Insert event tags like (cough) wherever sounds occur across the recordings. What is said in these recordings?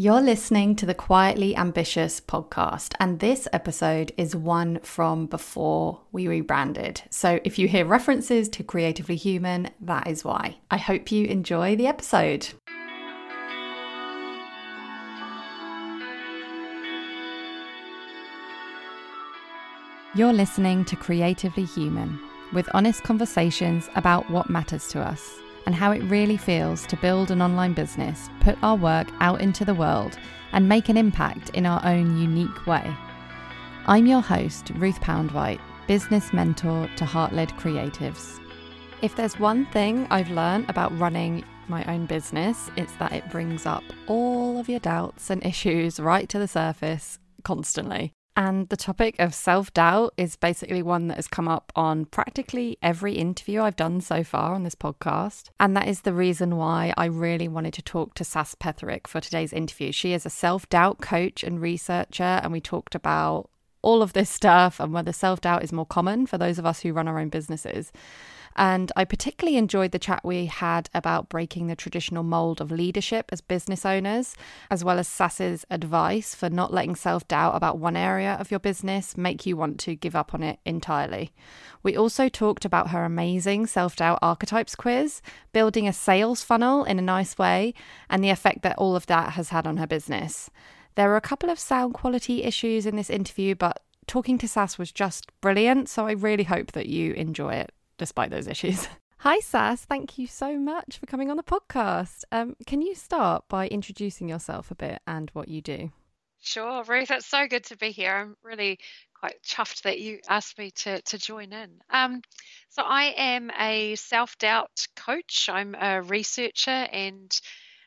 You're listening to the Quietly Ambitious podcast, and this episode is one from before we rebranded. So if you hear references to Creatively Human, that is why. I hope you enjoy the episode. You're listening to Creatively Human, with honest conversations about what matters to us and how it really feels to build an online business, put our work out into the world, and make an impact in our own unique way. I'm your host, Ruth Poundwhite, business mentor to heart led creatives. If there's one thing I've learned about running my own business, it's that it brings up all of your doubts and issues right to the surface constantly. And the topic of self doubt is basically one that has come up on practically every interview I've done so far on this podcast. And that is the reason why I really wanted to talk to Sas Petherick for today's interview. She is a self doubt coach and researcher, and we talked about all of this stuff and whether self doubt is more common for those of us who run our own businesses. And I particularly enjoyed the chat we had about breaking the traditional mold of leadership as business owners, as well as Sas's advice for not letting self doubt about one area of your business make you want to give up on it entirely. We also talked about her amazing self doubt archetypes quiz, building a sales funnel in a nice way, and the effect that all of that has had on her business. There were a couple of sound quality issues in this interview, but talking to Sas was just brilliant, so I really hope that you enjoy it despite those issues. (laughs) Hi, Sas. Thank you so much for coming on the podcast. Um, can you start by introducing yourself a bit and what you do? Sure, Ruth. It's so good to be here. I'm really quite chuffed that you asked me to, to join in. Um, so, I am a self doubt coach, I'm a researcher and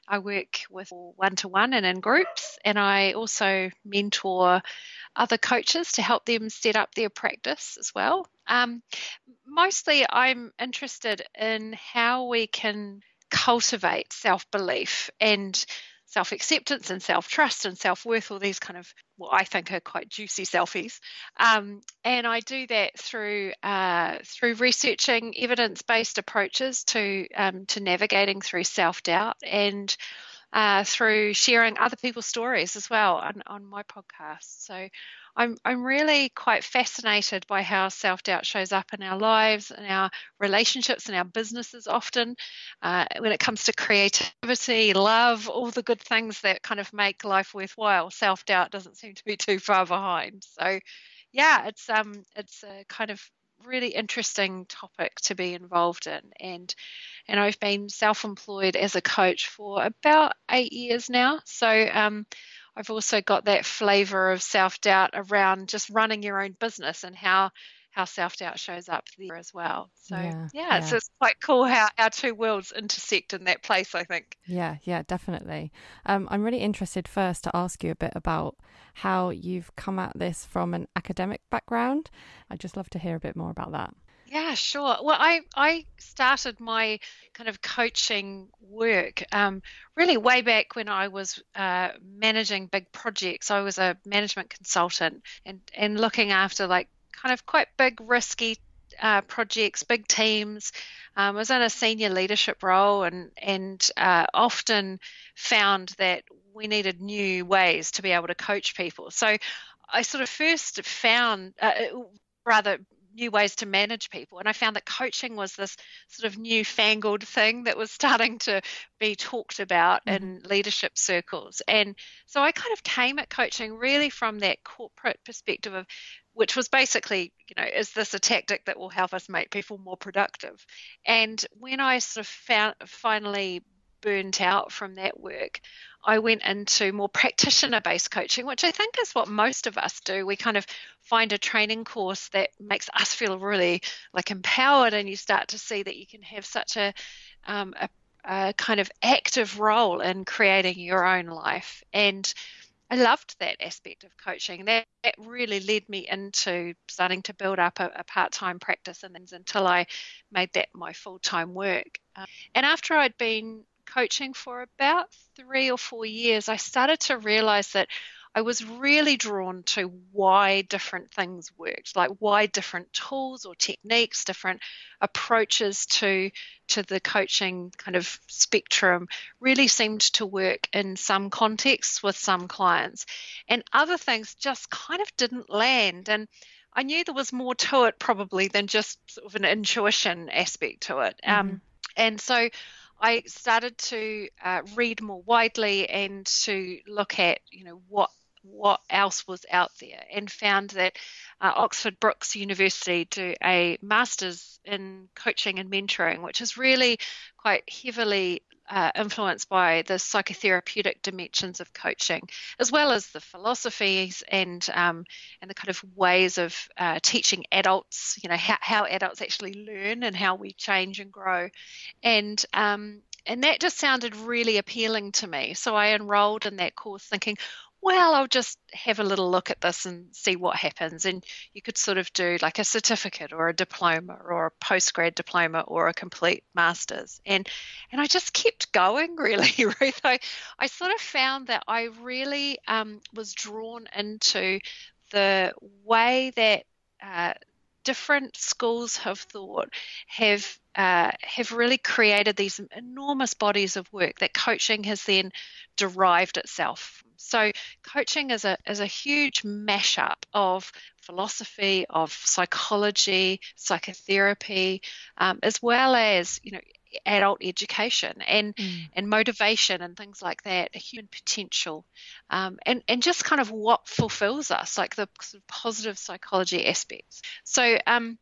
I work with one to one and in groups, and I also mentor other coaches to help them set up their practice as well. Um, mostly, I'm interested in how we can cultivate self belief and self acceptance and self trust and self worth, all these kind of, what I think are quite juicy selfies. Um, and I do that through uh, through researching evidence based approaches to um, to navigating through self doubt and uh, through sharing other people's stories as well on, on my podcast. So I'm I'm really quite fascinated by how self doubt shows up in our lives and our relationships and our businesses. Often, uh, when it comes to creativity, love, all the good things that kind of make life worthwhile, self doubt doesn't seem to be too far behind. So, yeah, it's um it's a kind of really interesting topic to be involved in and and I've been self-employed as a coach for about eight years now so um, I've also got that flavor of self doubt around just running your own business and how how self doubt shows up there as well. So yeah, yeah, yeah. so it's quite cool how our two worlds intersect in that place. I think. Yeah, yeah, definitely. Um, I'm really interested first to ask you a bit about how you've come at this from an academic background. I'd just love to hear a bit more about that. Yeah, sure. Well, I, I started my kind of coaching work um, really way back when I was uh, managing big projects. I was a management consultant and, and looking after like kind of quite big, risky uh, projects, big teams. Um, I was in a senior leadership role and, and uh, often found that we needed new ways to be able to coach people. So I sort of first found, uh, rather new ways to manage people. And I found that coaching was this sort of newfangled thing that was (laughs) starting to be talked about mm-hmm. in leadership circles. And so I kind of came at coaching really from that corporate perspective of which was basically, you know, is this a tactic that will help us make people more productive? And when I sort of found finally burnt out from that work, I went into more practitioner based coaching, which I think is what most of us do. We kind of find a training course that makes us feel really like empowered, and you start to see that you can have such a, um, a, a kind of active role in creating your own life. And I loved that aspect of coaching. That, that really led me into starting to build up a, a part time practice and things until I made that my full time work. Um, and after I'd been coaching for about three or four years, I started to realize that I was really drawn to why different things worked, like why different tools or techniques, different approaches to to the coaching kind of spectrum really seemed to work in some contexts with some clients, and other things just kind of didn't land. And I knew there was more to it probably than just sort of an intuition aspect to it. Um, mm-hmm. Um, and so I started to uh, read more widely and to look at, you know, what what else was out there, and found that uh, Oxford Brookes University do a master's in coaching and mentoring, which is really quite heavily uh, influenced by the psychotherapeutic dimensions of coaching, as well as the philosophies and um, and the kind of ways of uh, teaching adults. You know how, how adults actually learn and how we change and grow, and um, and that just sounded really appealing to me. So I enrolled in that course, thinking, well, I'll just have a little look at this and see what happens. And you could sort of do like a certificate or a diploma or a postgrad diploma or a complete master's. And and I just kept going (laughs) really, Ruth. I, I sort of found that I really um, was drawn into the way that uh, different schools of thought have uh, have really created these enormous bodies of work that coaching has then derived itself. So coaching is a is a huge mashup of philosophy, of psychology, psychotherapy, um, as well as you know adult education and mm. and motivation and things like that, human potential, um, and and just kind of what fulfills us, like the sort of positive psychology aspects. So. Um,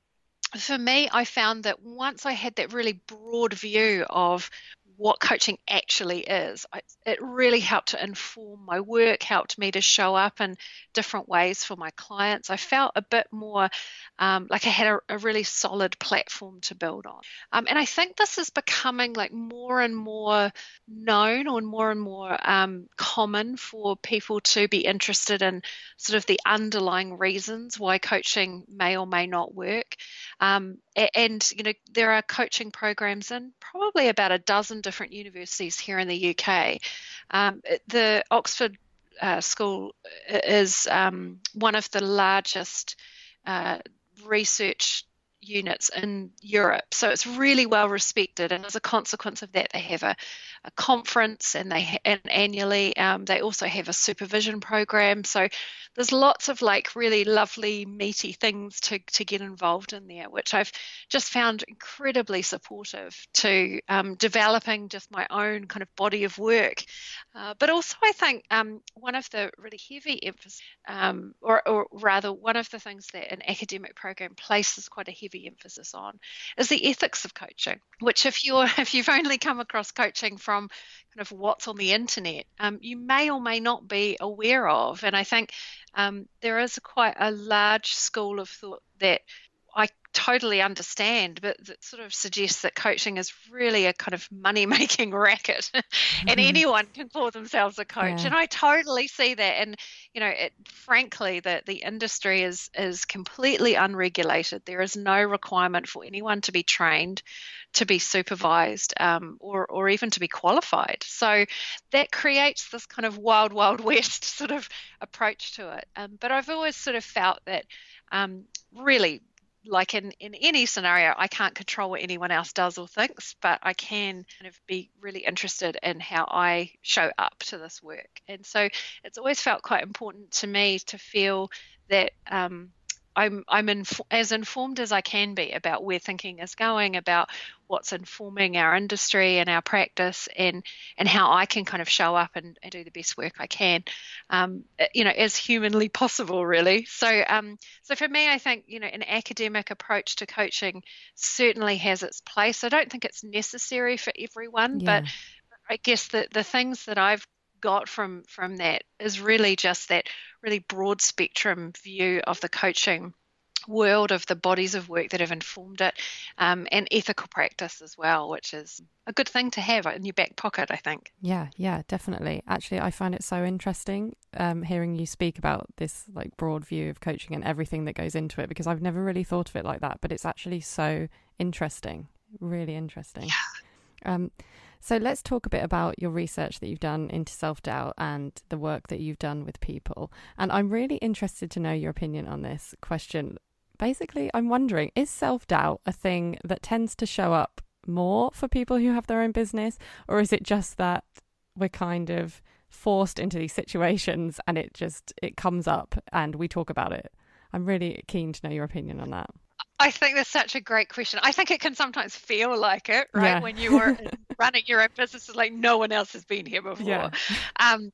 for me, I found that once I had that really broad view of what coaching actually is. It really helped to inform my work, helped me to show up in different ways for my clients. I felt a bit more um, like I had a, a, really solid platform to build on. Um, and I think this is becoming like more and more known or more and more um, common for people to be interested in sort of the underlying reasons why coaching may or may not work. Um, and you know there are coaching programs in probably about a dozen different universities here in the UK. Um, the Oxford uh, School is um, one of the largest uh, research units in Europe. So it's really well respected, and as a consequence of that, they have a, a conference and they and annually um, they also have a supervision program. So there's lots of like really lovely meaty things to to get involved in there, which I've just found incredibly supportive to um, developing just my own kind of body of work. Uh, but also, I think um, one of the really heavy emphasis, um, or, or rather, one of the things that an academic program places quite a heavy emphasis on, is the ethics of coaching. Which, if you're (laughs) if you've only come across coaching from kind of what's on the internet, um, you may or may not be aware of. And I think um, there is quite a large school of thought that I totally understand, but that sort of suggests that coaching is really a kind of money (laughs) making racket mm-hmm. and anyone can call themselves a coach. Yeah. And I totally see that. And, you know, it, frankly, that the industry is, is completely unregulated. There is no requirement for anyone to be trained, to be supervised, um, or, or even to be qualified. So that creates this kind of wild, wild (laughs) west sort of approach to it. Um, but I've always sort of felt that um, really like in, in any scenario, I can't control what anyone else does or thinks, but I can kind of be really interested in how I show up to this work. And so it's always felt quite important to me to feel that um, I'm I'm inf- as informed as I can be about where thinking is going, about what's informing our industry and our practice, and and how I can kind of show up and, and do the best work I can, um, eh, you know, as humanly (laughs) possible, really. So um, so for me, I think you know an academic approach to coaching certainly has its place. I don't think it's necessary for everyone, yeah. but I guess the the things that I've got from from that is really just that really broad spectrum view of the coaching world of the bodies of work that have informed it um, and ethical practice as well which is a good thing to have in your back pocket i think. Yeah yeah definitely. Actually i find it so interesting um, hearing you speak about this like broad view of coaching and everything that goes into it because i've never really thought of it like that but it's actually so interesting really interesting. Yeah. um, So let's talk a bit about your research that you've done into self doubt and the work that you've done with people. And I'm really interested to know your opinion on this question. Basically, I'm wondering is self doubt a thing that tends to show up more for people who have their own business, or is it just that we're kind of forced into these situations and it just it comes up and we talk about it? I'm really keen to know your opinion on that. I think that's such a great question. I think it can sometimes feel like it, right? Yeah. When you are (laughs) running your own business, it's like no one else has been here before. Yeah. Um,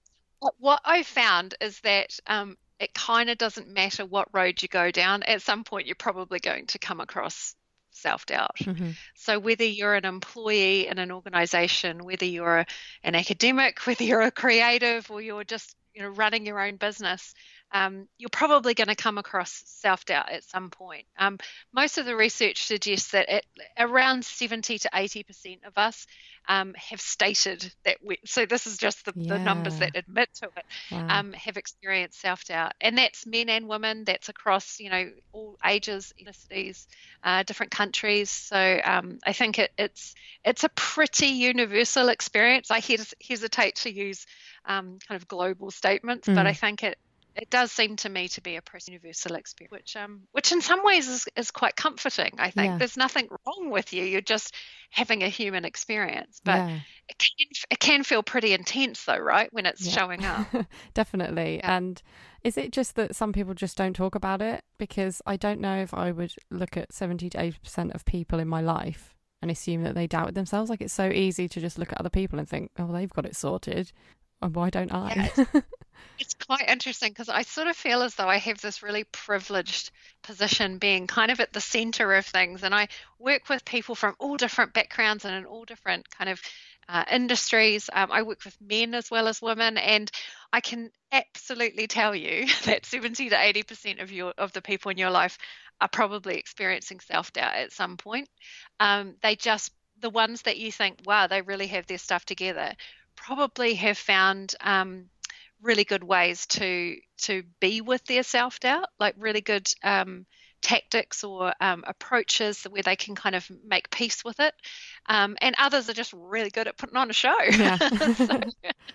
what I found is that um, it kind of doesn't matter what road you go down. At some point, you're probably going to come across self doubt. Mm-hmm. So, whether you're an employee in an organization, whether you're an academic, (laughs) whether you're a creative, or you're just you know running your own business, um, you're probably going to come across self doubt at some point. Um, most of the research suggests that it, around 70 to 80% of us um, have stated that we, so this is just the, yeah. the numbers that admit to it, wow. Um, have experienced self doubt. And that's men and women, that's across, you know, all ages, ethnicities, uh, different countries. So um, I think it, it's, it's a pretty universal experience. I hes- hesitate to use um, kind of global statements, mm. but I think it, it does seem to me to be a pretty universal experience, which um, which in some ways is, is quite comforting. I think yeah. there's nothing wrong with you. You're just having a human experience, but yeah. it can it can feel pretty intense though, right? When it's yeah. showing up. (laughs) Definitely. And is it just that some people just don't talk about it? Because I don't know if I would look at seventy to eighty percent of people in my life and assume that they doubt themselves. Like it's so easy to just look at other people and think, oh, they've got it sorted. And why don't I? (laughs) It's quite interesting because I sort of feel as though I have this really privileged position being kind of at the center of things. And I work with people from all different backgrounds and in all different kind of uh, industries. Um, I work with men as well as women. And I can absolutely tell you (laughs) that 70 to 80% of your of the people in your life are probably experiencing self-doubt at some point. Um, they just the ones that you think, wow, they really have their stuff together, probably have found um, really good ways to to be with their self doubt, like really good um, tactics or um, approaches where they can kind of make peace with it. Um, and others are just really good at putting on a show. Yeah. (laughs) so,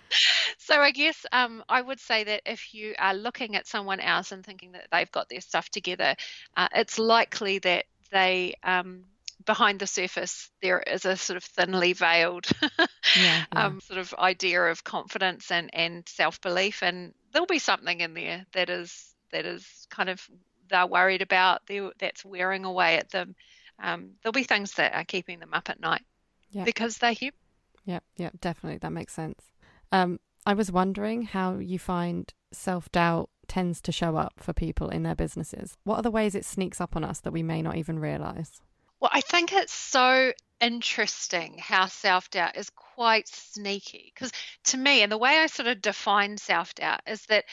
(laughs) so, I guess um, I would say that if you are looking at someone else and thinking that they've got their stuff together, uh, it's likely that they um, behind the surface there is a sort of thinly veiled yeah, (laughs) yeah. Um, sort of idea of confidence and, and self belief, and there'll be something in there that is that is kind of they're worried about that's wearing away at them. Um, there'll be things that are keeping them up at night yeah. because they're human. Yeah, yeah, definitely, that makes sense. Um, I was wondering how you find self doubt tends to show up for people in their businesses. What are the ways it sneaks up on us that we may not even realize? Well, I think it's so interesting how self doubt is quite sneaky because to me, and the way I sort of define self doubt is that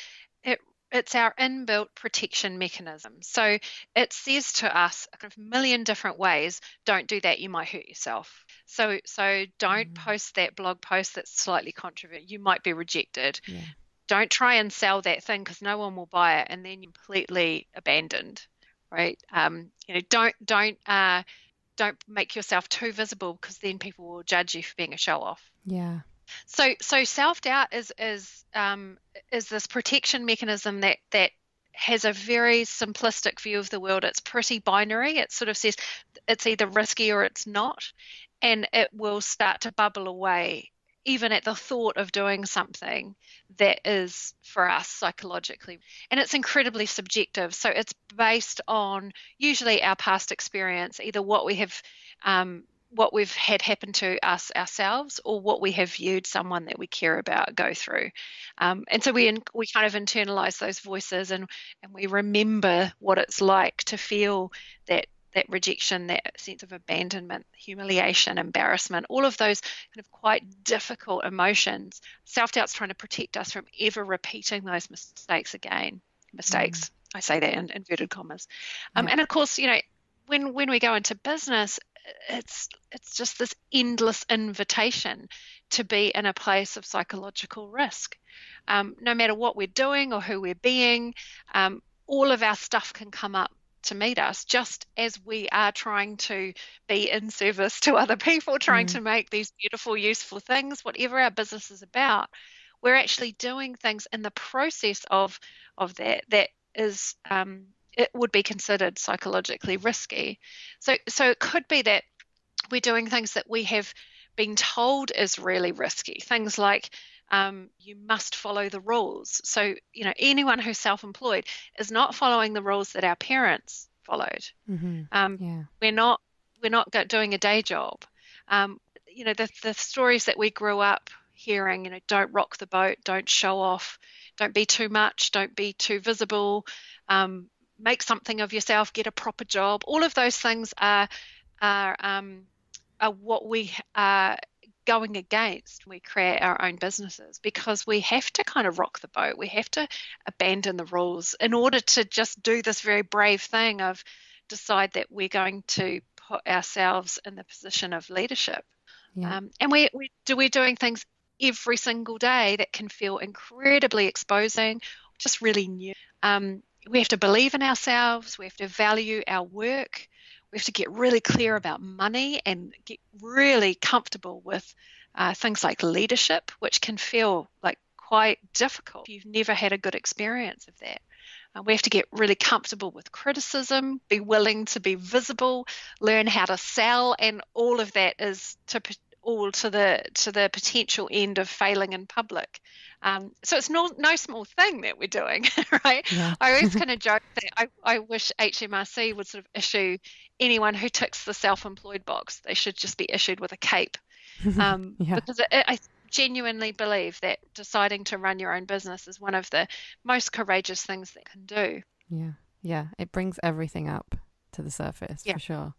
it it's our inbuilt protection mechanism. So it says to us a kind of million different ways, don't do that, you might hurt yourself. So so don't mm. post that blog post that's slightly controversial. You might be rejected. Yeah. Don't try and sell that thing because no one will buy it and then you're completely abandoned right? Um, you know, don't don't uh, don't make yourself too visible because then people will judge you for being a show off. Yeah. So so self doubt is is um, is this protection mechanism that that has a very simplistic view of the world. It's pretty binary. It sort of says it's either risky or it's not, and it will start to bubble away even at the thought of doing something that is for us psychologically. And it's incredibly subjective. So it's based on usually our past experience, either what we have. Um, what we've had happen to us ourselves or what we have viewed someone that we care about go through um, and so we in, we kind of internalize those voices and and we remember what it's like to feel that that rejection, that sense of abandonment, humiliation, embarrassment, all of those kind of quite difficult emotions. Self doubt's trying to protect us from ever repeating those mistakes again. Mistakes, mm. I say that in inverted commas. Um, yeah. And of course, you know, when when we go into business, it's it's just this endless invitation to be in a place of psychological risk. Um, no matter what we're doing or who we're being, um, all of our stuff can come up to meet us, just as we are trying to be in service to other people, trying mm. to make these beautiful, useful things, whatever our business is about. We're actually doing things in the process of of that that is um, it would be considered psychologically risky. So so it could be that we're doing things that we have been told is really risky. Things like um, you must follow the rules. So, you know, anyone who's self employed is not following the rules that our parents followed. Mm-hmm. Um, yeah. We're not we're not doing a day job. Um, you know, the, the stories that we grew up hearing, you know, don't rock the boat, don't show off, don't be too much, don't be too visible, um, make something of yourself, get a proper job. All of those things are are, um, are what we are going against we create our own businesses because we have to kind of rock the boat. We have to abandon the rules in order to just do this very brave thing of decide that we're going to put ourselves in the position of leadership. Yeah. Um, and we, we do we're doing things every single day that can feel incredibly exposing, just really new. Um, we have to believe in ourselves. We have to value our work we have to get really clear about money and get really comfortable with uh, things like leadership, which can feel like quite difficult if you've never had a good experience of that. Uh, we have to get really comfortable with criticism, be willing to be visible, learn how to sell, and all of that is to all to the to the potential end of failing in public. Um, so it's no no small thing that we're doing, (laughs) right? Yeah. I always (laughs) kind of joke that I, I wish HMRC would sort of issue anyone who ticks the self-employed box, they should just be issued with a cape, (laughs) um, yeah. because it, it, I genuinely believe that deciding to run your own business is one of the most courageous things that can do. Yeah, yeah, it brings everything up to the surface yeah. for sure.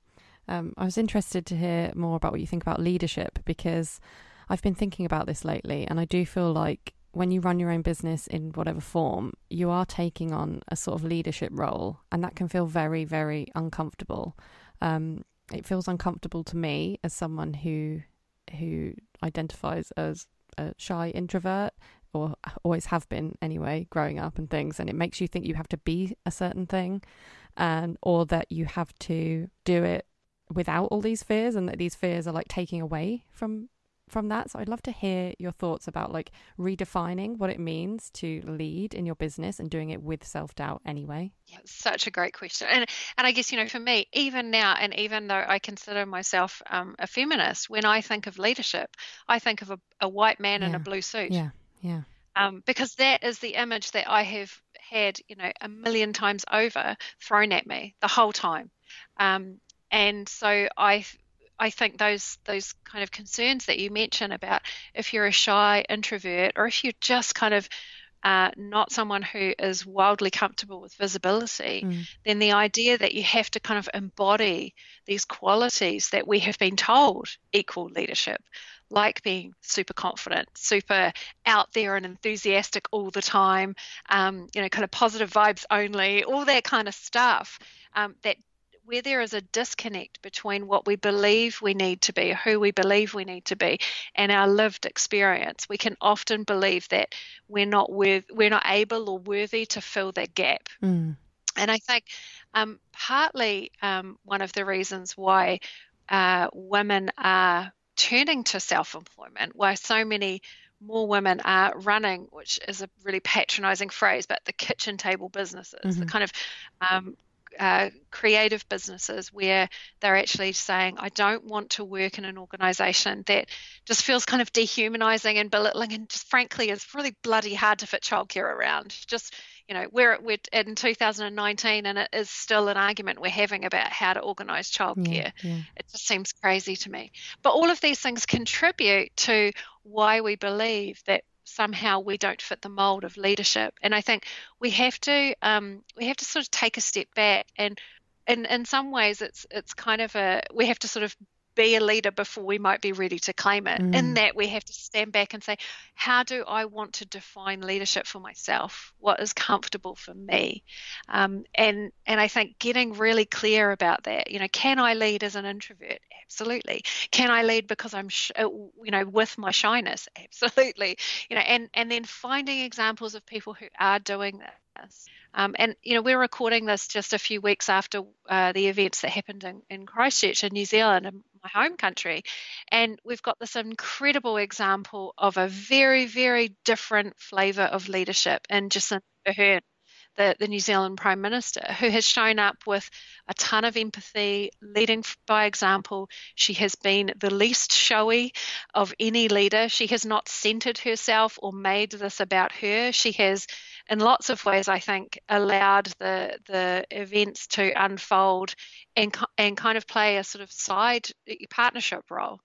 Um, I was interested to hear more about what you think about leadership because I've been thinking about this lately, and I do feel like when you run your own business in whatever form, you are taking on a sort of leadership role, and that can feel very, very uncomfortable. Um, it feels uncomfortable to me as someone who who identifies as a shy introvert or always have been anyway growing up and things and it makes you think you have to be a certain thing and or that you have to do it without all these fears and that these fears are like taking away from from that. So I'd love to hear your thoughts about like redefining what it means to lead in your business and doing it with self-doubt anyway. Yeah, such a great question. And and I guess you know for me even now and even though I consider myself um, a feminist, when I think of leadership, I think of a, a white man yeah. in a blue suit. Yeah. Yeah. Um, because that is the image that I have had, you know, a million times over thrown at me the whole time. Um, and so I I think those those kind of concerns that you mention about if you're a shy introvert or if you're just kind of uh, not someone who is wildly comfortable with visibility, mm. then the idea that you have to kind of embody these qualities that we have been told equal leadership, like being super confident, super out there and enthusiastic all the time, um, you know, kind of positive vibes only, all that kind of stuff um, that where there is a disconnect between what we believe we need to be, who we believe we need to be, and our lived experience, we can often believe that we're not worth, we're not able or worthy to fill that gap. Mm. And I think um, partly um, one of the reasons why uh, women are turning to self-employment, why so many more women are running, which is a really patronizing phrase, but the kitchen table businesses, mm-hmm. the kind of um, uh, creative businesses where they're actually saying, I don't want to work in an organization that just feels kind of dehumanizing and belittling and just frankly is really bloody hard to fit childcare around. Just, you know, we're, we're in 2019 and it is still an argument we're having about how to organize childcare. Yeah, yeah. It just seems crazy to me. But all of these things contribute to why we believe that somehow we don't fit the mold of leadership. And I think we have to um, we have to sort of take a step back and in in some ways it's it's kind of a we have to sort of be a leader before we might be ready to claim it. Mm. In that, we have to stand back and say, how do I want to define leadership for myself? What is comfortable for me? Um, and and I think getting really clear about that. You know, can I lead as an introvert? Absolutely. Can I lead because I'm, sh- uh, you know, with my shyness? (laughs) Absolutely. You know, and and then finding examples of people who are doing that this. Um, and, you know, we're recording this just a few weeks after uh, the events that happened in, in Christchurch in New Zealand, in my home country. And we've got this incredible example of a very, very different flavour of leadership in Jacinda Ardern the, the New Zealand Prime Minister, who has shown up with a ton of empathy, leading by example. She has been the least showy of any leader. She has not centered herself or made this about her. She has, in lots of ways, I think, allowed the the events to unfold and and kind of play a sort of side partnership role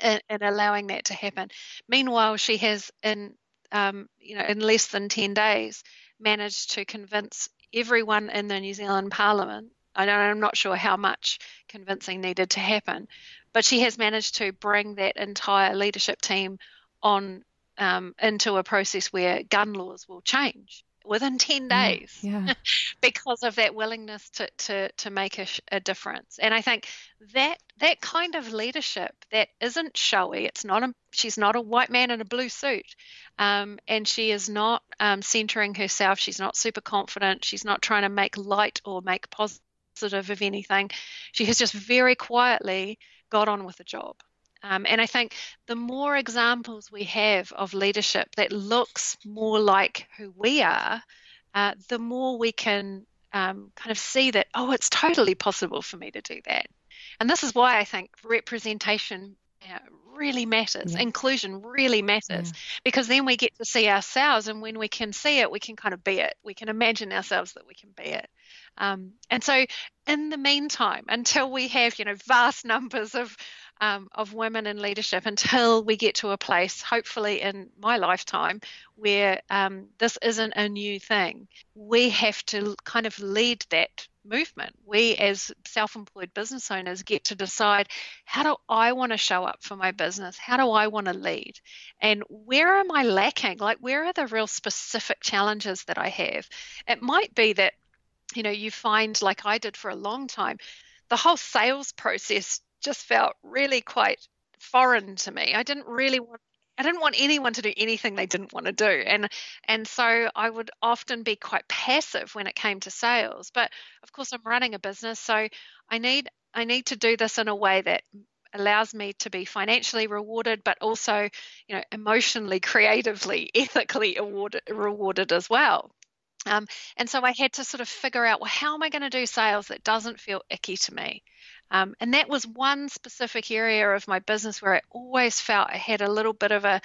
in, in allowing that to happen. Meanwhile, she has in um, you know in less than ten days managed to convince everyone in the New Zealand Parliament. I am not sure how much convincing needed to happen, but she has managed to bring that entire leadership team on um, into a process where gun laws will change within 10 days yeah, (laughs) because of that willingness to, to, to make a, a, difference. And I think that that kind of leadership that isn't showy, it's not a, she's not a white man in a blue suit. Um, and she is not um, centering herself. She's not super confident. She's not trying to make light or make positive of anything. She has just very quietly got on with the job. Um, and I think the more examples we have of leadership that looks more like who we are, uh, the more we can um, kind of see that, oh, it's totally possible for me to do that. And this is why I think representation uh, really matters. Yeah. Inclusion really matters yeah. because then we get to see ourselves, and when we can see it, we can kind of be it. We can imagine ourselves that we can be it. Um, and so, in the meantime, until we have you know vast (laughs) numbers of um, of women in leadership until we get to a place, hopefully in my lifetime, where um, this isn't a new thing. We have to kind of lead that movement. We, as self employed business owners, get to decide how do I want to show up for my business? How do I want to lead? And where am I lacking? Like, where are the real specific challenges that I have? It might be that, you know, you find, like I did for a long time, the whole sales process just felt really quite foreign to me. I didn't really want I didn't want anyone to do anything they didn't want to do. And and so I would often be quite passive when it came to sales. But of course I'm running a business, so I need I need to do this in a way that allows me to be financially rewarded but also you know emotionally creatively (laughs) ethically awarded, rewarded as well um, and so i had to sort of figure out well how am i going to do sales that doesn't feel icky to me um, and that was one specific area of my business where I always felt I had a little bit of a,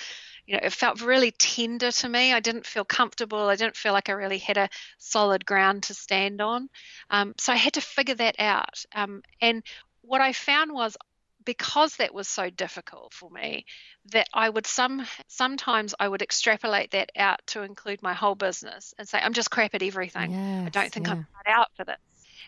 you know, it felt really tender to me. I didn't feel comfortable. I didn't feel like I really had a solid ground to stand on. Um, so I had to figure that out. Um, and what I found was because that was so difficult for me that I would some sometimes I would extrapolate that out to include my whole business and say I'm just crap at everything. Yes, I don't think yeah. I'm cut out for this.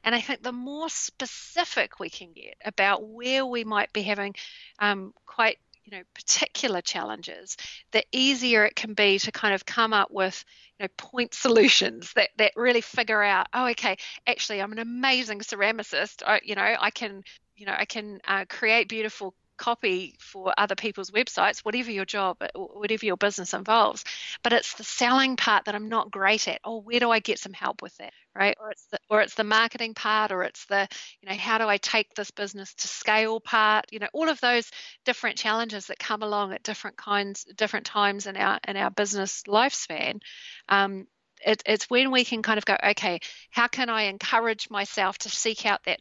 And I think the more specific we can get about where we might be having um, quite you know particular challenges the easier it can be to kind of come up with you know point (laughs) solutions that that really figure out oh okay actually i'm an amazing ceramicist. I, you know i can you know i can uh, create beautiful copy for other people's websites, whatever your job, whatever your business involves. But it's the selling part that I'm not great at. Oh, where do I get some help with that? Right? Or it's the or it's the marketing part, or it's the, you know, how do I take this business to scale part? You know, all of those different challenges that come along at different kinds, different times in our in our business lifespan. Um, it, it's when we can kind of go, okay, how can I encourage myself to seek out that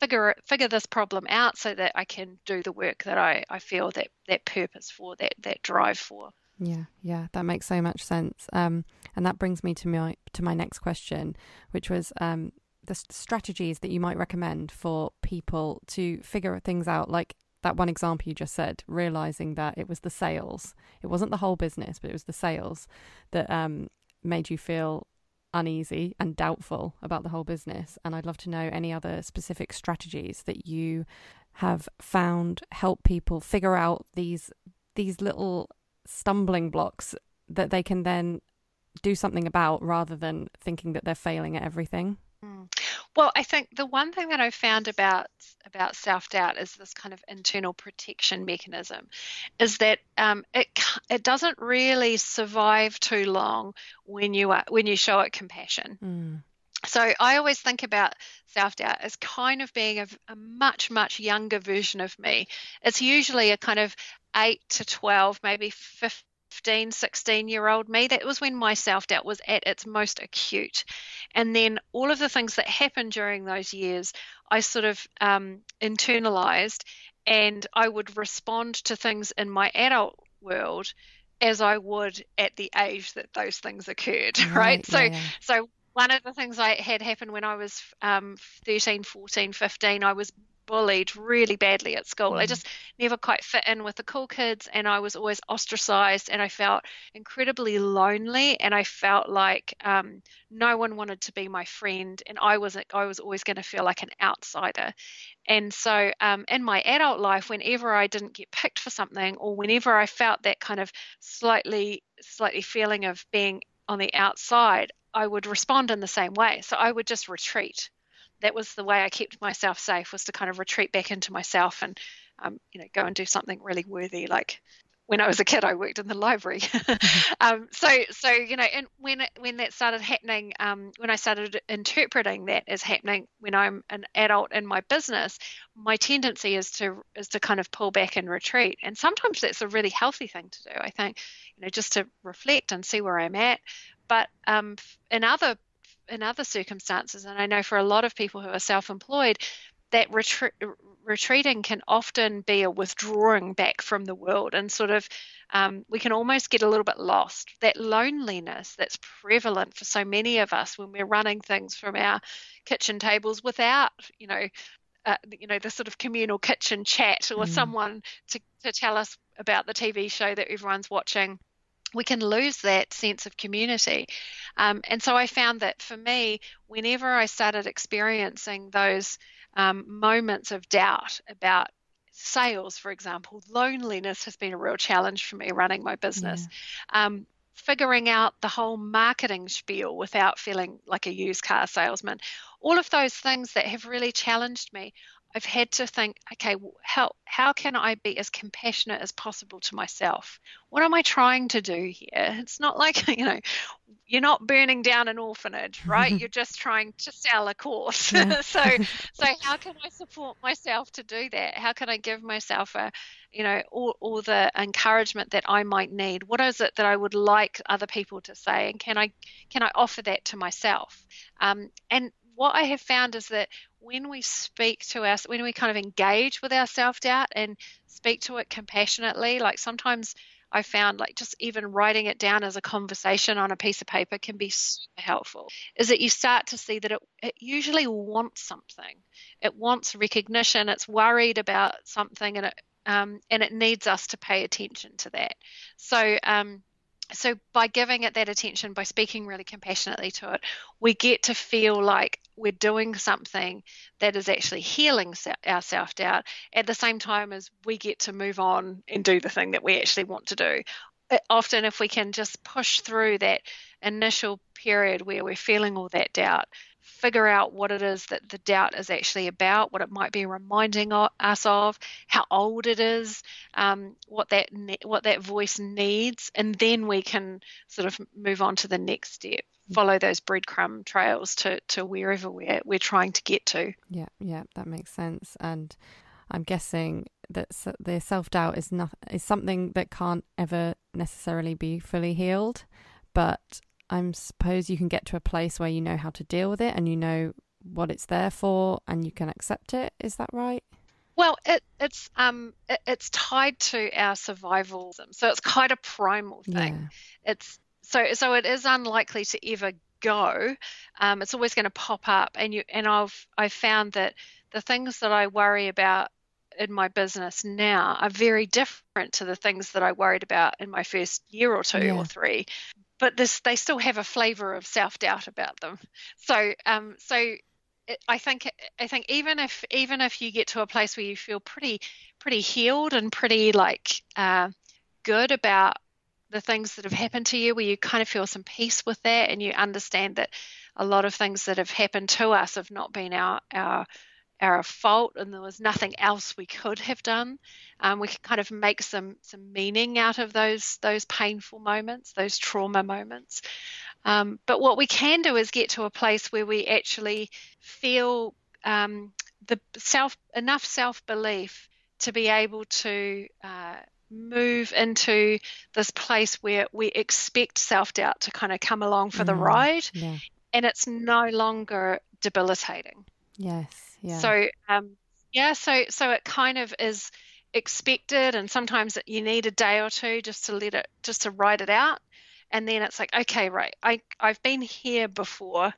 figure figure this problem out so that I can do the work that I, I feel that that purpose for that that drive for. Yeah, yeah, that makes so much sense. Um, and that brings me to my to my next question, which was um, the strategies that you might recommend for people to figure things out, like that one example you just said, realizing that it was the sales, it wasn't the whole business, but it was the sales that um, made you feel uneasy and doubtful about the whole business. And I'd love to know any other specific strategies that you have found help people figure out these these little stumbling blocks that they can then do something about rather than thinking that they're failing at everything. Mm. Well, I think the one thing that I found about about self doubt is this kind of internal protection mechanism, is that um, it it doesn't really survive too long when you are when you show it compassion. Mm. So I always think about self doubt as kind of being a, a, much much younger version of me. It's usually a kind of eight to twelve, maybe 15 15, 16 year old me, that was when my self doubt was at its most acute. And then all of the things that happened during those years, I sort of um, internalized and I would respond to things in my adult world as I would at the age that those things occurred, (laughs) right? right? So, yeah. so one of the things I had happen when I was um, 13, 14, 15, I was bullied really badly at school. Mm. I just never quite fit in with the cool kids and I was always ostracized and I felt incredibly lonely and I felt like um, no one wanted to be my friend and I was I was always going to feel like an outsider. And so um, in my adult life, whenever I didn't get picked for something or whenever I felt that kind of slightly slightly feeling of being on the outside, I would respond in the same way. So I would just retreat that was the way I kept myself safe was to kind of retreat back into myself and um, you know go and do something really worthy like when I was a kid, I worked in the library. (laughs) Um, so, so you know, and when when that started happening, um, when I started interpreting that as happening when I'm an adult in my business, my tendency is to is to kind of pull back and retreat. And sometimes that's a really healthy thing to do. I think, you know, just to reflect and see where I'm at. But um, in other in other circumstances, and I know for a lot of people who are self employed, that retreat, retreating can often be a withdrawing back from the world and sort of um, we can almost get a little bit lost that loneliness that's prevalent for so many of us when we're running things from our kitchen tables without you know uh, you know the sort of communal kitchen chat or mm. someone to, to tell us about the tv show that everyone's watching we can lose that sense of community. Um, and so I found that for me, whenever I started experiencing those um, moments of doubt about sales, for example, loneliness has been a real challenge for me running my business. Yeah. Um, figuring out the whole marketing spiel without feeling like a used car salesman, all of those things that have really challenged me, I've had to think, okay, how how can I be as compassionate as possible to myself? What am I trying to do here? It's not like (laughs) you know, you're not burning down an orphanage, right? (laughs) you're just trying to sell a course. Yeah. (laughs) so so how can I support myself to do that? How can I give myself a you know all, all the encouragement that I might need? What is it that I would like other people to say, and can I can I offer that to myself? Um, and what I have found is that when we speak to us, when we kind of engage with our self doubt and speak to it compassionately, like sometimes I found like just even writing it down as a conversation on a piece of paper can be super helpful. Is that you start to see that it, it usually wants something, it wants recognition, it's worried about something, and it um, and it needs us to pay attention to that. So um, so by giving it that attention by speaking really compassionately to it we get to feel like we're doing something that is actually healing our self-doubt. At the same time as we get to move on and do the thing that we actually want to do. Uh, often if we can just push through that initial period where we're feeling all that doubt figure out what it is that the doubt is actually about, what it might be reminding us of, how old it is, um, what that what that voice needs, and then we can sort of move on to the next step. Follow those breadcrumb trails to to wherever we're we're trying to get to. Yeah, yeah, that makes sense. And I'm guessing that the self doubt is not is something that can't ever necessarily be fully healed, but I suppose you can get to a place where you know how to deal with it and you know what it's there for and you can accept it. Is that right? Well, it, it's um, it, it's tied to our survivalism, so it's quite a primal thing. Yeah. It's so so it is unlikely to ever go. Um, it's always going to pop up, and you and I've I've found that the things that I worry about in my business now are very different to the things that I worried about in my first year or two yeah. or three but this they still have a flavor of self doubt about them. So um, so I think I think even if even if you get to a place where you feel pretty pretty healed and pretty like uh, good about the things that have happened to you where you kind of feel some peace with that and you understand that a lot of things that have happened to us have not been our our our fault and there was nothing else we could have done. Um, we can kind of make some some meaning out of those those painful moments, those trauma moments. Um, but what we can do is get to a place where we actually feel um, the self enough self belief to be able to uh, move into this place where we expect self doubt to kind of come along for mm, the ride, yeah. and it's no longer debilitating. Yes. Yeah. So um, yeah, so so it kind of is expected, and sometimes you need a day or two just to let it, just to write it out, and then it's like, okay, right, I I've been here before,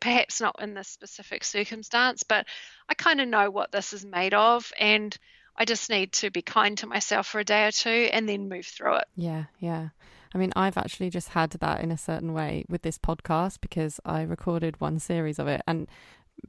perhaps not in this specific circumstance, but I kind of know what this is made of, and I just need to be kind to myself for a day or two, and then move through it. Yeah, yeah. I mean, I've actually just had that in a certain way with this podcast because I recorded one series of it. And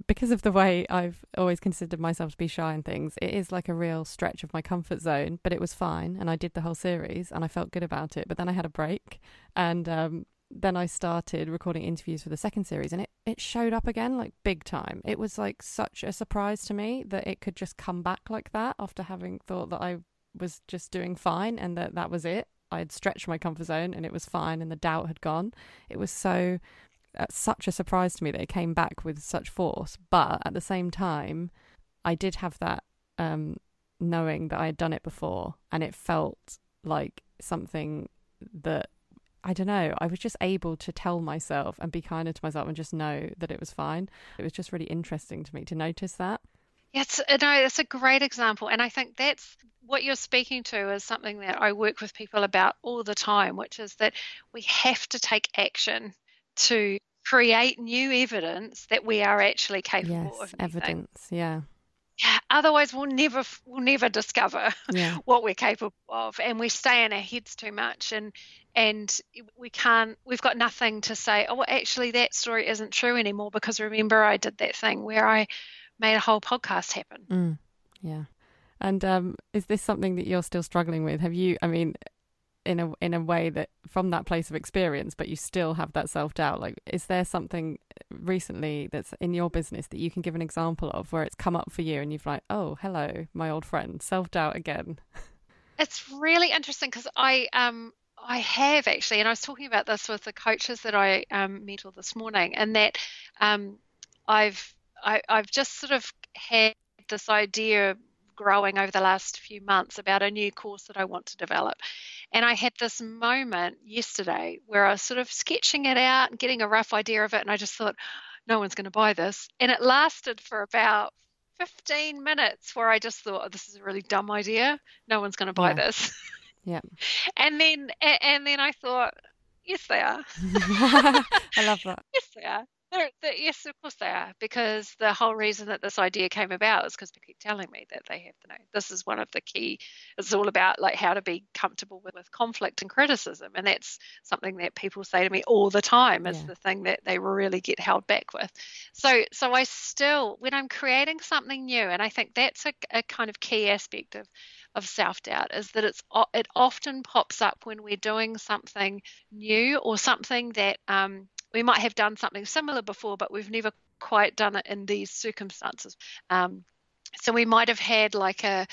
because of the way I've always considered myself to be shy and things, it is like a real stretch of my comfort zone. But it was fine, and I did the whole series, and I felt good about it. But then I had a break, and um, then I started recording interviews for the second series, and it it showed up again like big time. It was like such a surprise to me that it could just come back like that after having thought that I was just doing fine and that that was it. I had stretched my comfort zone and it was fine, and the doubt had gone. It was so that's such a surprise to me that it came back with such force. But at the same time, I did have that um, knowing that I had done it before, and it felt like something that I don't know. I was just able to tell myself and be kinder to myself and just know that it was fine. It was just really interesting to me to notice that. Yes, no, it's a great example, and I think that's what you're speaking to is something that I work with people about all the time, which is that we have to take action to create new evidence that we are actually capable yes, of evidence yeah. Yeah otherwise we'll never we'll never discover (laughs) yeah. what we're capable of and we stay in our heads too much and and we can't we've got nothing to say oh well, actually that story isn't true anymore because remember i did that thing where i made a whole podcast happen. Mm, yeah. And um, is this something that you're still struggling with? Have you i mean in a in a way that from that place of experience but you still have that self-doubt. Like is there something recently that's in your business that you can give an example of where it's come up for you and you've like oh hello my old friend self-doubt again. It's really interesting because i um I have actually, and I was talking about this with the coaches that I um, met all this morning, and that um, I've I, have i have just sort of had this idea growing over the last few months about a new course that I want to develop. And I had this moment yesterday where I was sort of sketching it out and getting a rough idea of it. And I just thought, no one's going to buy this. And it lasted for about 15 minutes where I just thought, oh, this is a really dumb idea. No one's going to buy yeah. this. Yeah. (laughs) and then, and then I thought, yes, they are. (laughs) I love that. (laughs) Yes, they are. They're, they're, yes, of course they are, because the whole reason that this idea came about is because people keep telling me that they have to know. This is one of the key. It's all about like how to be comfortable with, with conflict and criticism, and that's something that people say to me all the time. Is yeah. the thing that they really get held back with. So, so I still, when I'm creating something new, and I think that's a, a kind of key aspect of of self doubt is that it's it often pops up when we're doing something new or something that um, we might have done something similar before, but we've never quite done it in these circumstances. Um, so we might have had like a,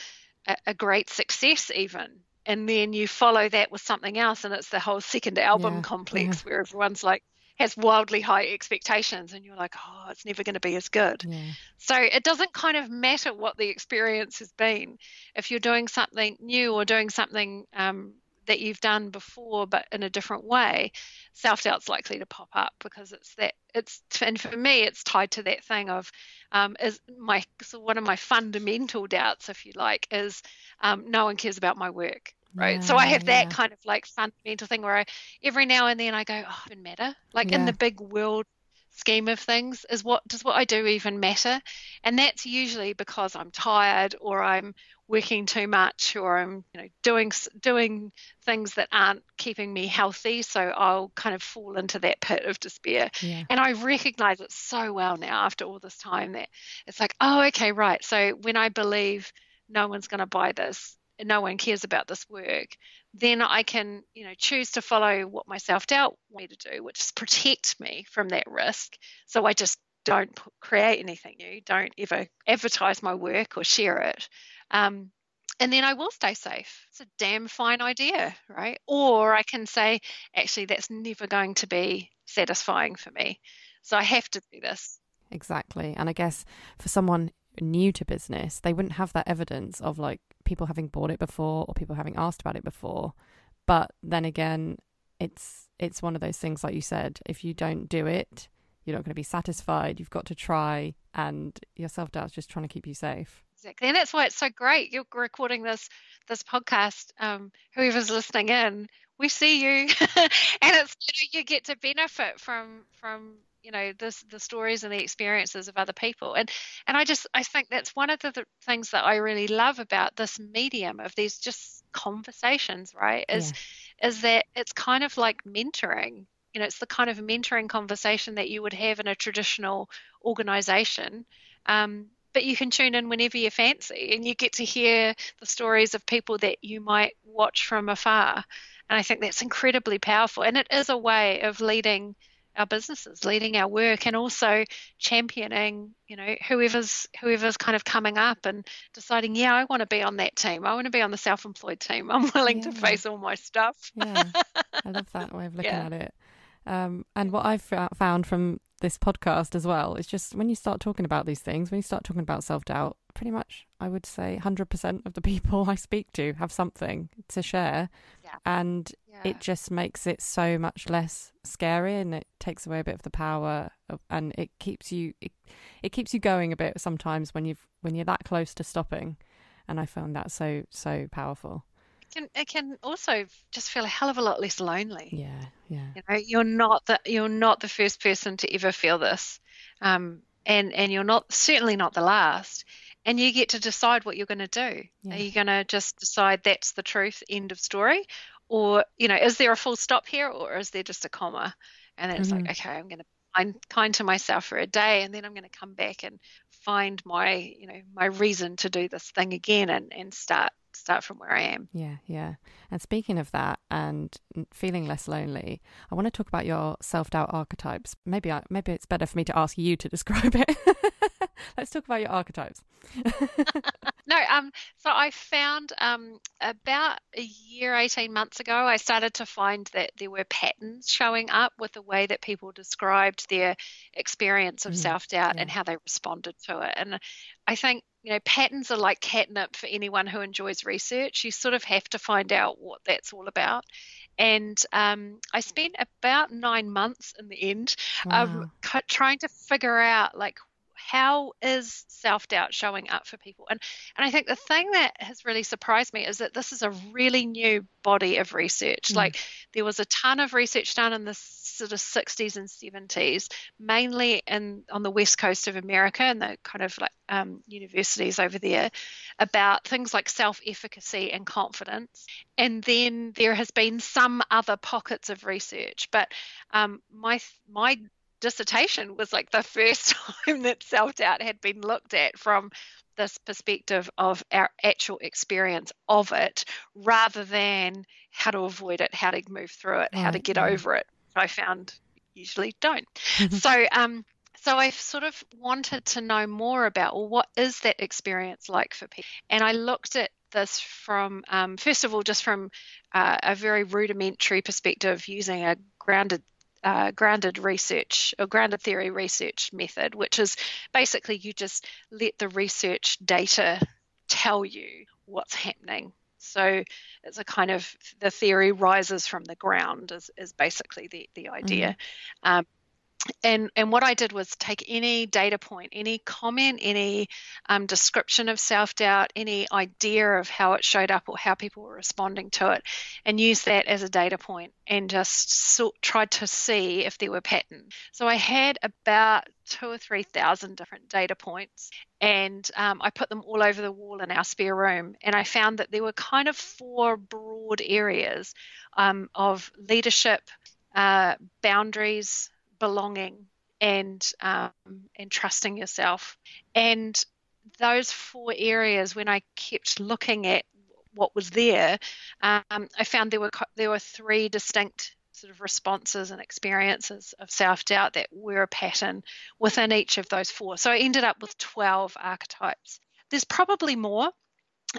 a, a great success even and then you follow that with something else and it's the whole second album yeah, complex yeah. where everyone's like has wildly high expectations and you're like oh it's never going to be as good yeah. so it doesn't kind of matter what the experience has been if you're doing something new or doing something um, that you've done before but in a different way self-doubt's likely to pop up because it's that it's and for me it's tied to that thing of um, is my so one of my fundamental doubts if you like is um, no one cares about my work right yeah, so i have that yeah. kind of like fundamental thing where i every now and then i go oh it doesn't matter like yeah. in the big world scheme of things is what does what I do even matter? And that's usually because I'm tired or I'm working too much or I'm you know doing doing things that aren't keeping me healthy so I'll kind of fall into that pit of despair. Yeah. And I recognize it so well now after all this time that it's like oh okay right so when I believe no one's going to buy this no one cares about this work, then I can, you know, choose to follow what my self doubt want me to do, which is protect me from that risk. So I just don't create anything new, don't ever advertise my work or share it. Um, and then I will stay safe. It's a damn fine idea, right? Or I can say, actually, that's never going to be satisfying for me. So I have to do this. Exactly. And I guess for someone new to business, they wouldn't have that evidence of like people having bought it before or people having asked about it before. But then again, it's it's one of those things like you said, if you don't do it, you're not going to be satisfied. You've got to try and your self-doubt's just trying to keep you safe. Exactly. And that's why it's so great. You're recording this this podcast. Um, whoever's listening in, we see you (laughs) and it's you, know, you get to benefit from from you know this the stories and the experiences of other people. And and i just i think that's one of the, the things that i really love about this medium of these just conversations right is yeah. is that it's kind of like mentoring. You know it's the kind of mentoring conversation that you would have in a traditional organization um, but you can tune in whenever you fancy and you get to hear the stories of people that you might watch from afar. And i think that's incredibly powerful. And it is a way of leading our businesses, leading our work, and also championing, you know, whoever's whoever's kind of coming up and deciding, yeah, I want to be on that team. I want to be on the self-employed team. I'm willing yeah. to face all my stuff. yeah, I love that way of (laughs) looking yeah. at it. Um, and what I've found from this podcast as well is just when you start talking about these things, when you start talking about self doubt, pretty much I would say 100% of the people (laughs) I speak to have something to share. Yeah. And yeah. it just makes it so much less scary and it takes away a bit of the power of, and it keeps you it, it keeps you going a bit sometimes when you've when you're that close to stopping. And I found that so so powerful can it can also just feel a hell of a lot less lonely. Yeah, yeah. You know, you're not the you're not the first person to ever feel this, um, and and you're not certainly not the last and you get to decide what you're going to do. Yeah. Are you going to just decide that's the truth, end of story? Or, you know, is there a full stop here or is there just a comma? And then it's mm-hmm. like, okay, I'm going to be kind to myself for a day and then I'm going to come back and find my, you know, my reason to do this thing again and, and start start from where I am. Yeah, yeah. And speaking of that and feeling less lonely, I want to talk about your self-doubt archetypes. Maybe I, maybe it's better for me to ask you to (laughs) describe it. (laughs) Let's talk about your archetypes. (laughs) no, um, so I found um, about a year, 18 months ago, I started to find that there were patterns showing up with the way that people described their experience of mm, self doubt yeah. and how they responded to it. And I think you know, patterns are like catnip for anyone who enjoys research. You sort of have to find out what that's all about. And um, I spent about nine months in the end um, wow. um, trying to figure out like how is self-doubt showing up for people? And and i think the thing that has really surprised me is that this is a really new body of research. Mm. like there was a ton of research done in the sort of 60s and 70s mainly in on the west coast of america and the kind of like um, universities over there about things like self-efficacy and confidence. And then there has been some other pockets of research. But um, my my dissertation was like the (laughs) first time that self doubt had been looked at from this perspective of our actual experience of it rather than how to avoid it, how to move through it, right, how to get over it. I found usually don't. so, um, so I sort of wanted to know more about well, what is that experience like for people? And I looked at this from, um, first of all, just from uh, a very rudimentary perspective using a grounded uh, grounded research or grounded theory research method, which is basically you just let the research data tell you what's happening. So it's a kind of the theory rises from the ground is, is basically the, the idea. Mm-hmm. Um, and and what I did was take any data point, any comment, any um, description of self doubt, any idea of how it showed up or how people were responding to it, and use that as a data point, and just so, tried to see if there were patterns. So I had about two or three thousand different data points, and um, I put them all over the wall in our spare room, and I found that there were kind of four broad areas um, of leadership, uh, boundaries belonging and um, and trusting yourself. And those four areas, when I kept looking at what was there, um, I found there were there were three distinct sort of responses and experiences of self doubt that were a pattern within each of those four. So I ended up with 12 archetypes. There's probably more,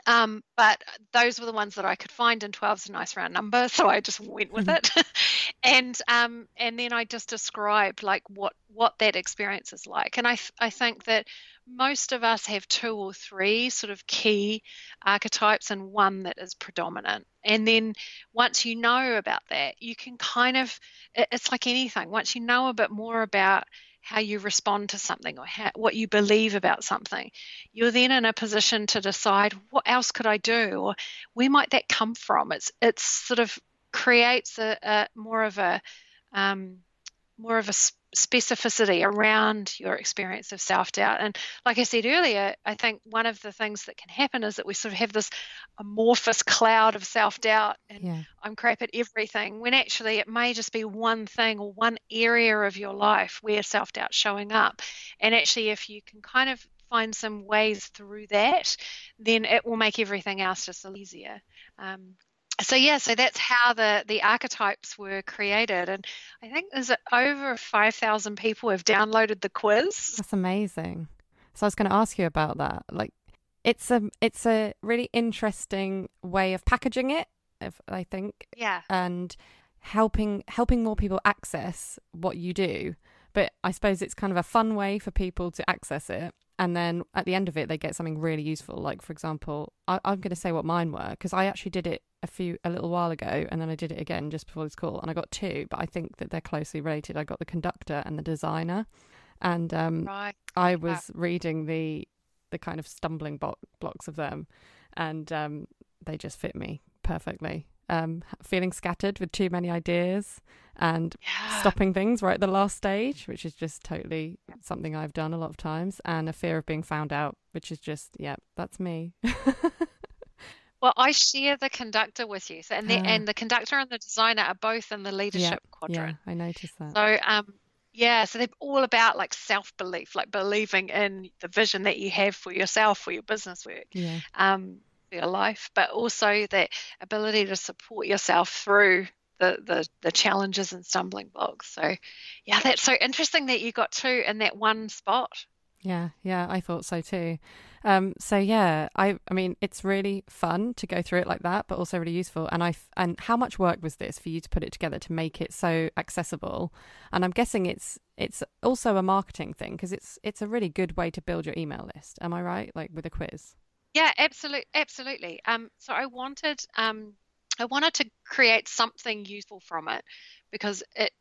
um, but those were the ones that I could find, and 12 is a nice round number, (laughs) so I just went with mm-hmm. it. (laughs) and um, and then I just described like what what that experience is like. And I I think that most of us have two or three sort of key archetypes and one that is predominant. And then once you know about that, you can kind of it's like anything. Once you know a bit more about how you respond to something or how, what you believe about something, you're then in a position to decide what else could I do or where might that come from. It's it's sort of creates a, a more of a um, more of a specificity around your experience of self doubt. And like I said earlier, I think one of the things that can happen is that we sort of have this amorphous cloud of self doubt and yeah. I'm crap at everything, when actually it may just be one thing or one area of your life where self doubt's showing up. And actually, if you can kind of find some ways through that, then it will make everything else just a little easier. Um, so yeah, so that's how the the archetypes were created, and I think there's over five thousand people have downloaded the quiz. That's amazing. So I was going to ask you about that. Like, it's a it's a really interesting way of packaging it. If, I think. Yeah. And helping helping more people access what you do, but I suppose it's kind of a fun way for people to access it and then at the end of it they get something really useful like for example I, am going to say what mine were because i actually did it a few a little while ago and then i did it again just before this call and i got two but i think that they're closely related i got the conductor and the designer and um, right. i was yeah. reading the the kind of stumbling bo- blocks of them and um, they just fit me perfectly um, feeling scattered with too many ideas and yeah. stopping things right at the last stage, which is just totally something I've done a lot of times, and a fear of being found out, which is just, yeah, that's me. (laughs) well, I share the conductor with you, so, and the uh, and the conductor and the designer are both in the leadership yeah, quadrant. Yeah, I noticed that. So, um, yeah, so they're all about like self belief, like believing in the vision that you have for yourself, for your business work. Yeah. Um, your life, but also that ability to support yourself through the, the, the challenges and stumbling blocks. So, yeah, that's so interesting that you got two in that one spot. Yeah, yeah, I thought so too. Um, so yeah, I, I mean, it's really fun to go through it like that, but also really useful. And I, and how much work was this for you to put it together to make it so accessible? And I'm guessing it's, it's also a marketing thing because it's, it's a really good way to build your email list. Am I right? Like with a quiz. Yeah, absolutely, absolutely. Um, so I wanted, um, I wanted to create something useful from it because it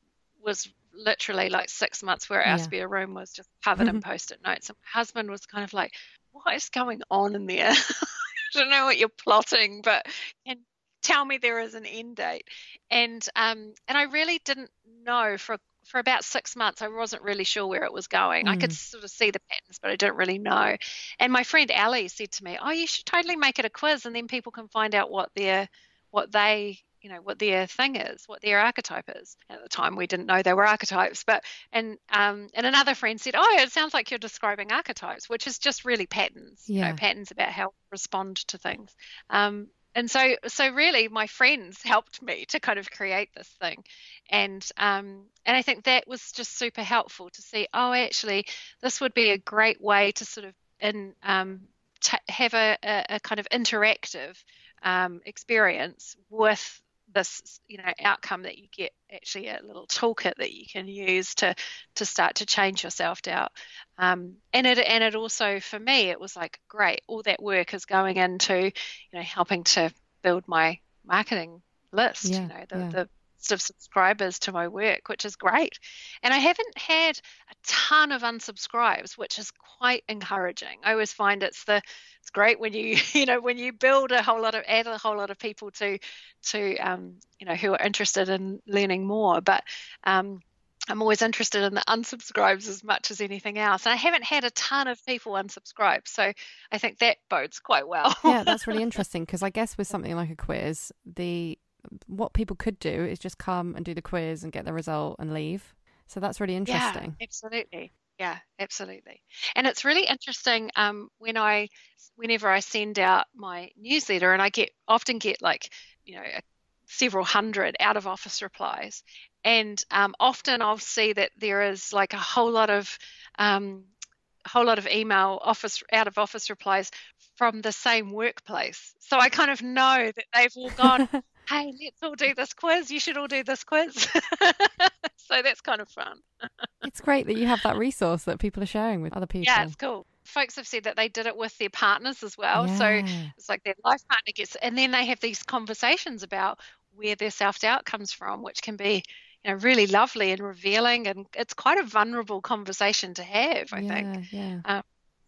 was literally like six months where our yeah. spare room was just covered in (laughs) post-it notes, and my husband was kind of like, "What is going on in there? (laughs) I don't know what you're plotting, but can tell me there is an end date." And um, and I really didn't know for for about six months, I wasn't really sure where it was going. Mm. I could mm. sort of see the patterns, but I didn't really know. And my friend Ali said to me, "Oh, you should totally make it a quiz, and then people can find out what their what they you know what their thing is, what their archetype is. At the time, we didn't know they were archetypes, but and um, and another friend said, "Oh, it sounds like you're describing archetypes, which is just really patterns, yeah. you know, patterns about how we respond to things." Um, and so so really my friends helped me to kind of create this thing. And um, and i think that was just super helpful to see oh actually this would be a great way to sort of in um, t- have a, a, a, kind of interactive um, experience with this you know outcome that you get actually a little toolkit that you can use to to start to change your self doubt um, and it and it also for me it was like great all that work is going into you know helping to build my marketing list yeah, you know the, yeah. the of subscribers to my work, which is great. And I haven't had a ton of unsubscribes, which is quite encouraging. I always find it's the it's great when you (laughs) you know when you build a whole lot of add a whole lot of people to to um, you know who are interested in learning more, but um, I'm always interested in the unsubscribes as much as anything else. And I haven't had a ton of people unsubscribe. So I think that bodes quite well. yeah, that's really (laughs) interesting because I guess with something like a quiz, the what people could do is just come and do the quiz and get the result and leave. So that's really interesting. Yeah, absolutely. Yeah, absolutely. And it's really interesting um, when I, whenever I send out my newsletter, and I get often get like, you know, several hundred out of office replies, and um, often I'll see that there is like a whole lot of um, a whole lot of email office out of office replies from the same workplace. So I kind of know that they've all gone, (laughs) hey, let's all do this quiz. You should all do this quiz. (laughs) so that's kind of fun. (laughs) it's great that you have that resource that people are sharing with other people. Yeah, it's cool. Folks have said that they did it with their partners as well. Yeah. So it's like their life partner gets, and then they have these conversations about where their self doubt comes from, which can be you know, really lovely and revealing, and it's quite a vulnerable conversation to have. I yeah, think. Yeah. Um,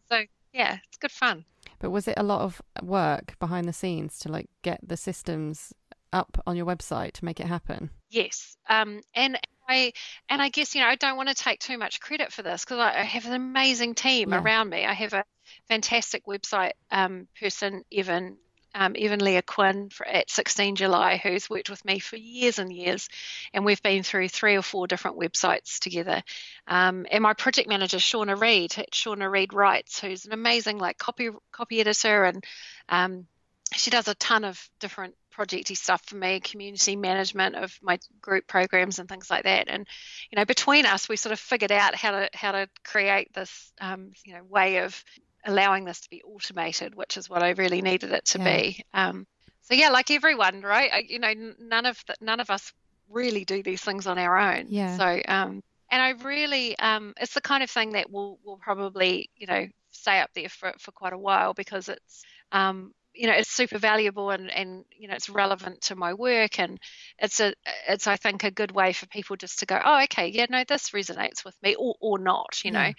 so yeah, it's good fun. But was it a lot of work behind the scenes to like get the systems up on your website to make it happen? Yes, um, and I and I guess you know I don't want to take too much credit for this because I have an amazing team yeah. around me. I have a fantastic website um, person, Evan, um, even Leah Quinn for, at 16 July, who's worked with me for years and years, and we've been through three or four different websites together. Um, and my project manager, Shauna Reed, Shauna Reed Writes, who's an amazing like copy copy editor, and um, she does a ton of different projecty stuff for me, community management of my group programs and things like that. And you know, between us, we sort of figured out how to how to create this um, you know way of allowing this to be automated, which is what I really needed it to yeah. be. Um, so yeah, like everyone, right? I, you know, none of the, none of us really do these things on our own. Yeah. So um, and I really, um, it's the kind of thing that will will probably you know stay up there for for quite a while because it's um, you know it's super valuable and and you know it's relevant to my work and it's a it's I think a good way for people just to go oh okay yeah no this resonates with me or or not you yeah. know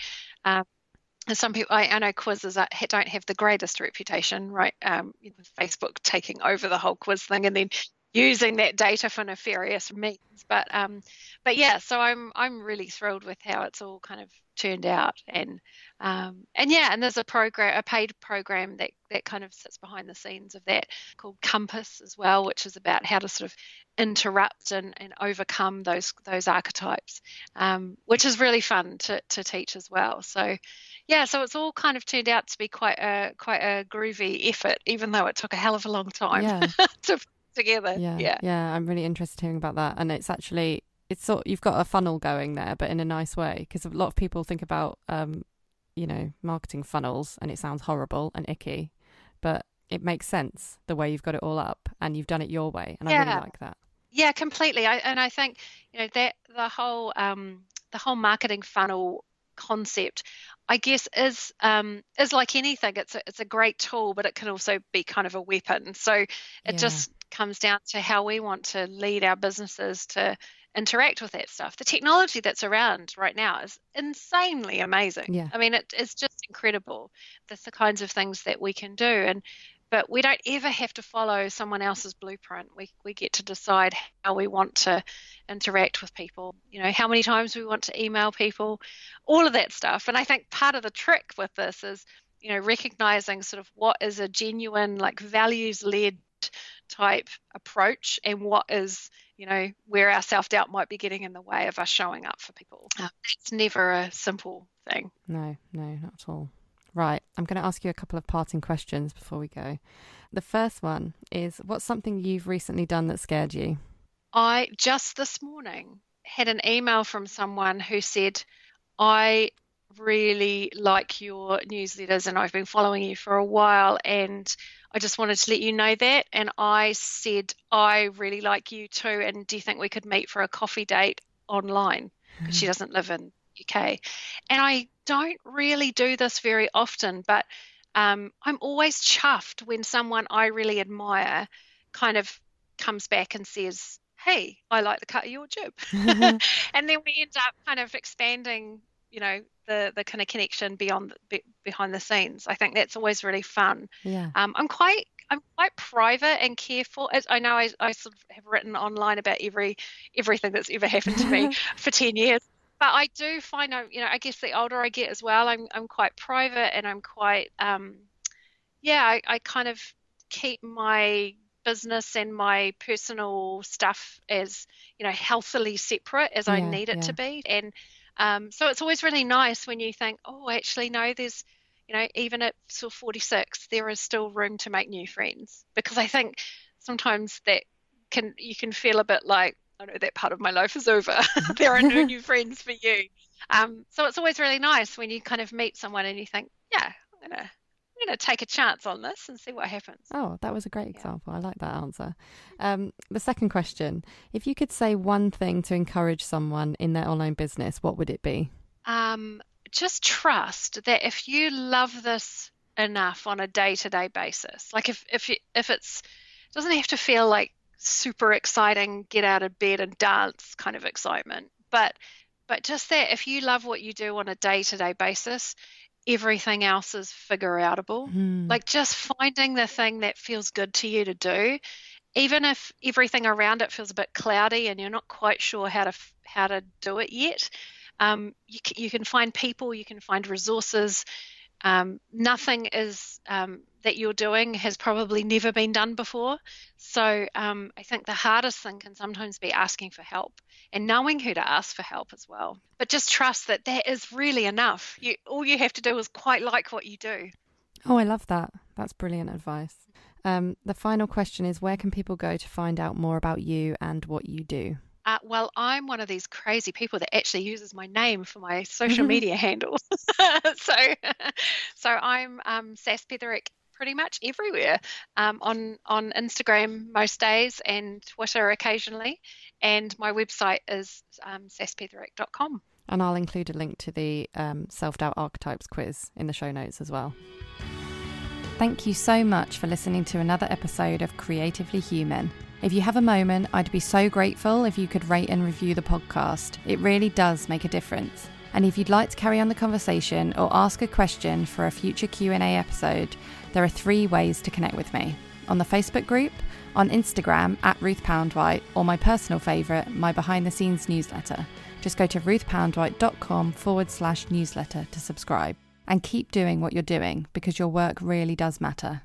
um, and some people, I, I know quizzes don't have the greatest reputation, right? Um, Facebook taking over the whole quiz thing and then using that data for nefarious means. But um, but yeah, so I'm I'm really thrilled with how it's all kind of turned out, and um, and yeah, and there's a program, a paid program that that kind of sits behind the scenes of that called Compass as well, which is about how to sort of interrupt and, and overcome those those archetypes, um, which is really fun to to teach as well. So yeah, so it's all kind of turned out to be quite a quite a groovy effort, even though it took a hell of a long time yeah. (laughs) to together. Yeah, yeah, yeah. I'm really interested hearing about that, and it's actually it's sort you've got a funnel going there, but in a nice way, because a lot of people think about um, you know marketing funnels, and it sounds horrible and icky, but it makes sense the way you've got it all up, and you've done it your way, and yeah. I really like that. Yeah, completely. I, and I think you know that the whole um, the whole marketing funnel concept I guess is um, is like anything. It's a, it's a great tool, but it can also be kind of a weapon. So it yeah. just comes down to how we want to lead our businesses to interact with that stuff. The technology that's around right now is insanely amazing. Yeah. I mean, it, it's just incredible. That's the kinds of things that we can do, and but we don't ever have to follow someone else's blueprint. We, we get to decide how we want to interact with people, you know, how many times we want to email people, all of that stuff. And I think part of the trick with this is, you know, recognizing sort of what is a genuine, like values led type approach and what is, you know, where our self doubt might be getting in the way of us showing up for people. Uh, it's never a simple thing. No, no, not at all. Right, I'm going to ask you a couple of parting questions before we go. The first one is what's something you've recently done that scared you? I just this morning had an email from someone who said, I really like your newsletters and I've been following you for a while and I just wanted to let you know that. And I said, I really like you too. And do you think we could meet for a coffee date online? Because she (laughs) doesn't live in UK. And I don't really do this very often, but um, I'm always chuffed when someone I really admire kind of comes back and says, Hey, I like the cut of your jib. (laughs) (laughs) and then we end up kind of expanding, you know, the, the kind of connection beyond be, behind the scenes. I think that's always really fun. Yeah. Um, I'm quite I'm quite private and careful. As I know I, I sort of have written online about every everything that's ever happened to me (laughs) for ten years but I do find I, you know, I guess the older I get as well, I'm I'm quite private and I'm quite, um, yeah, I, I kind of keep my business and my personal stuff as you know healthily separate as yeah, I need it yeah. to be, and Um, so it's always really nice when you think, oh, actually, no, there's, you know, even at sort of 46, there is still room to make new friends. Because I think sometimes that can, you can feel a bit like, I know that part of my life is over. (laughs) (laughs) there are no new friends for you. Um, so it's always really nice when you kind of meet someone and you think, yeah, I'm gonna I'm gonna take a chance on this and see what happens. Oh, that was a great example. I like that answer. Um, the second question: If you could say one thing to encourage someone in their online business, what would it be? Um, just trust that if you love this enough on a day-to-day basis, like if if if it's it doesn't have to feel like super exciting, get out of bed and dance kind of excitement, but but just that if you love what you do on a day-to-day basis, everything else is figure outable. Mm. Like just finding the thing that feels good to you to do, even if everything around it feels a bit cloudy and you're not quite sure how to how to do it yet. Um, you, you can find people, you can find resources. Um, nothing is um, that you're doing has probably never been done before. So um, I think the hardest thing can sometimes be asking for help and knowing who to ask for help as well. But just trust that that is really enough. You, all you have to do is quite like what you do. Oh, I love that. That's brilliant advice. Um, the final question is where can people go to find out more about you and what you do? Uh, well, I'm one of these crazy people that actually uses my name for my (laughs) social media handle. (laughs) so, (laughs) so I'm um, Sas Petherick pretty much everywhere um, on on Instagram most days and Twitter occasionally, and my website is um, saspetherick.com. And I'll include a link to the um, self doubt archetypes quiz in the show notes as well. Thank you so much for listening to another episode of Creatively Human. If you have a moment, I'd be so grateful if you could rate and review the podcast. It really does make a difference. And if you'd like to carry on the conversation or ask a question for a future Q&A episode, there are three ways to connect with me. On the Facebook group, on Instagram at Ruth Poundwhite, or my personal favourite, my behind the scenes newsletter. Just go to ruthpoundwhite.com forward slash newsletter to subscribe. And keep doing what you're doing because your work really does matter.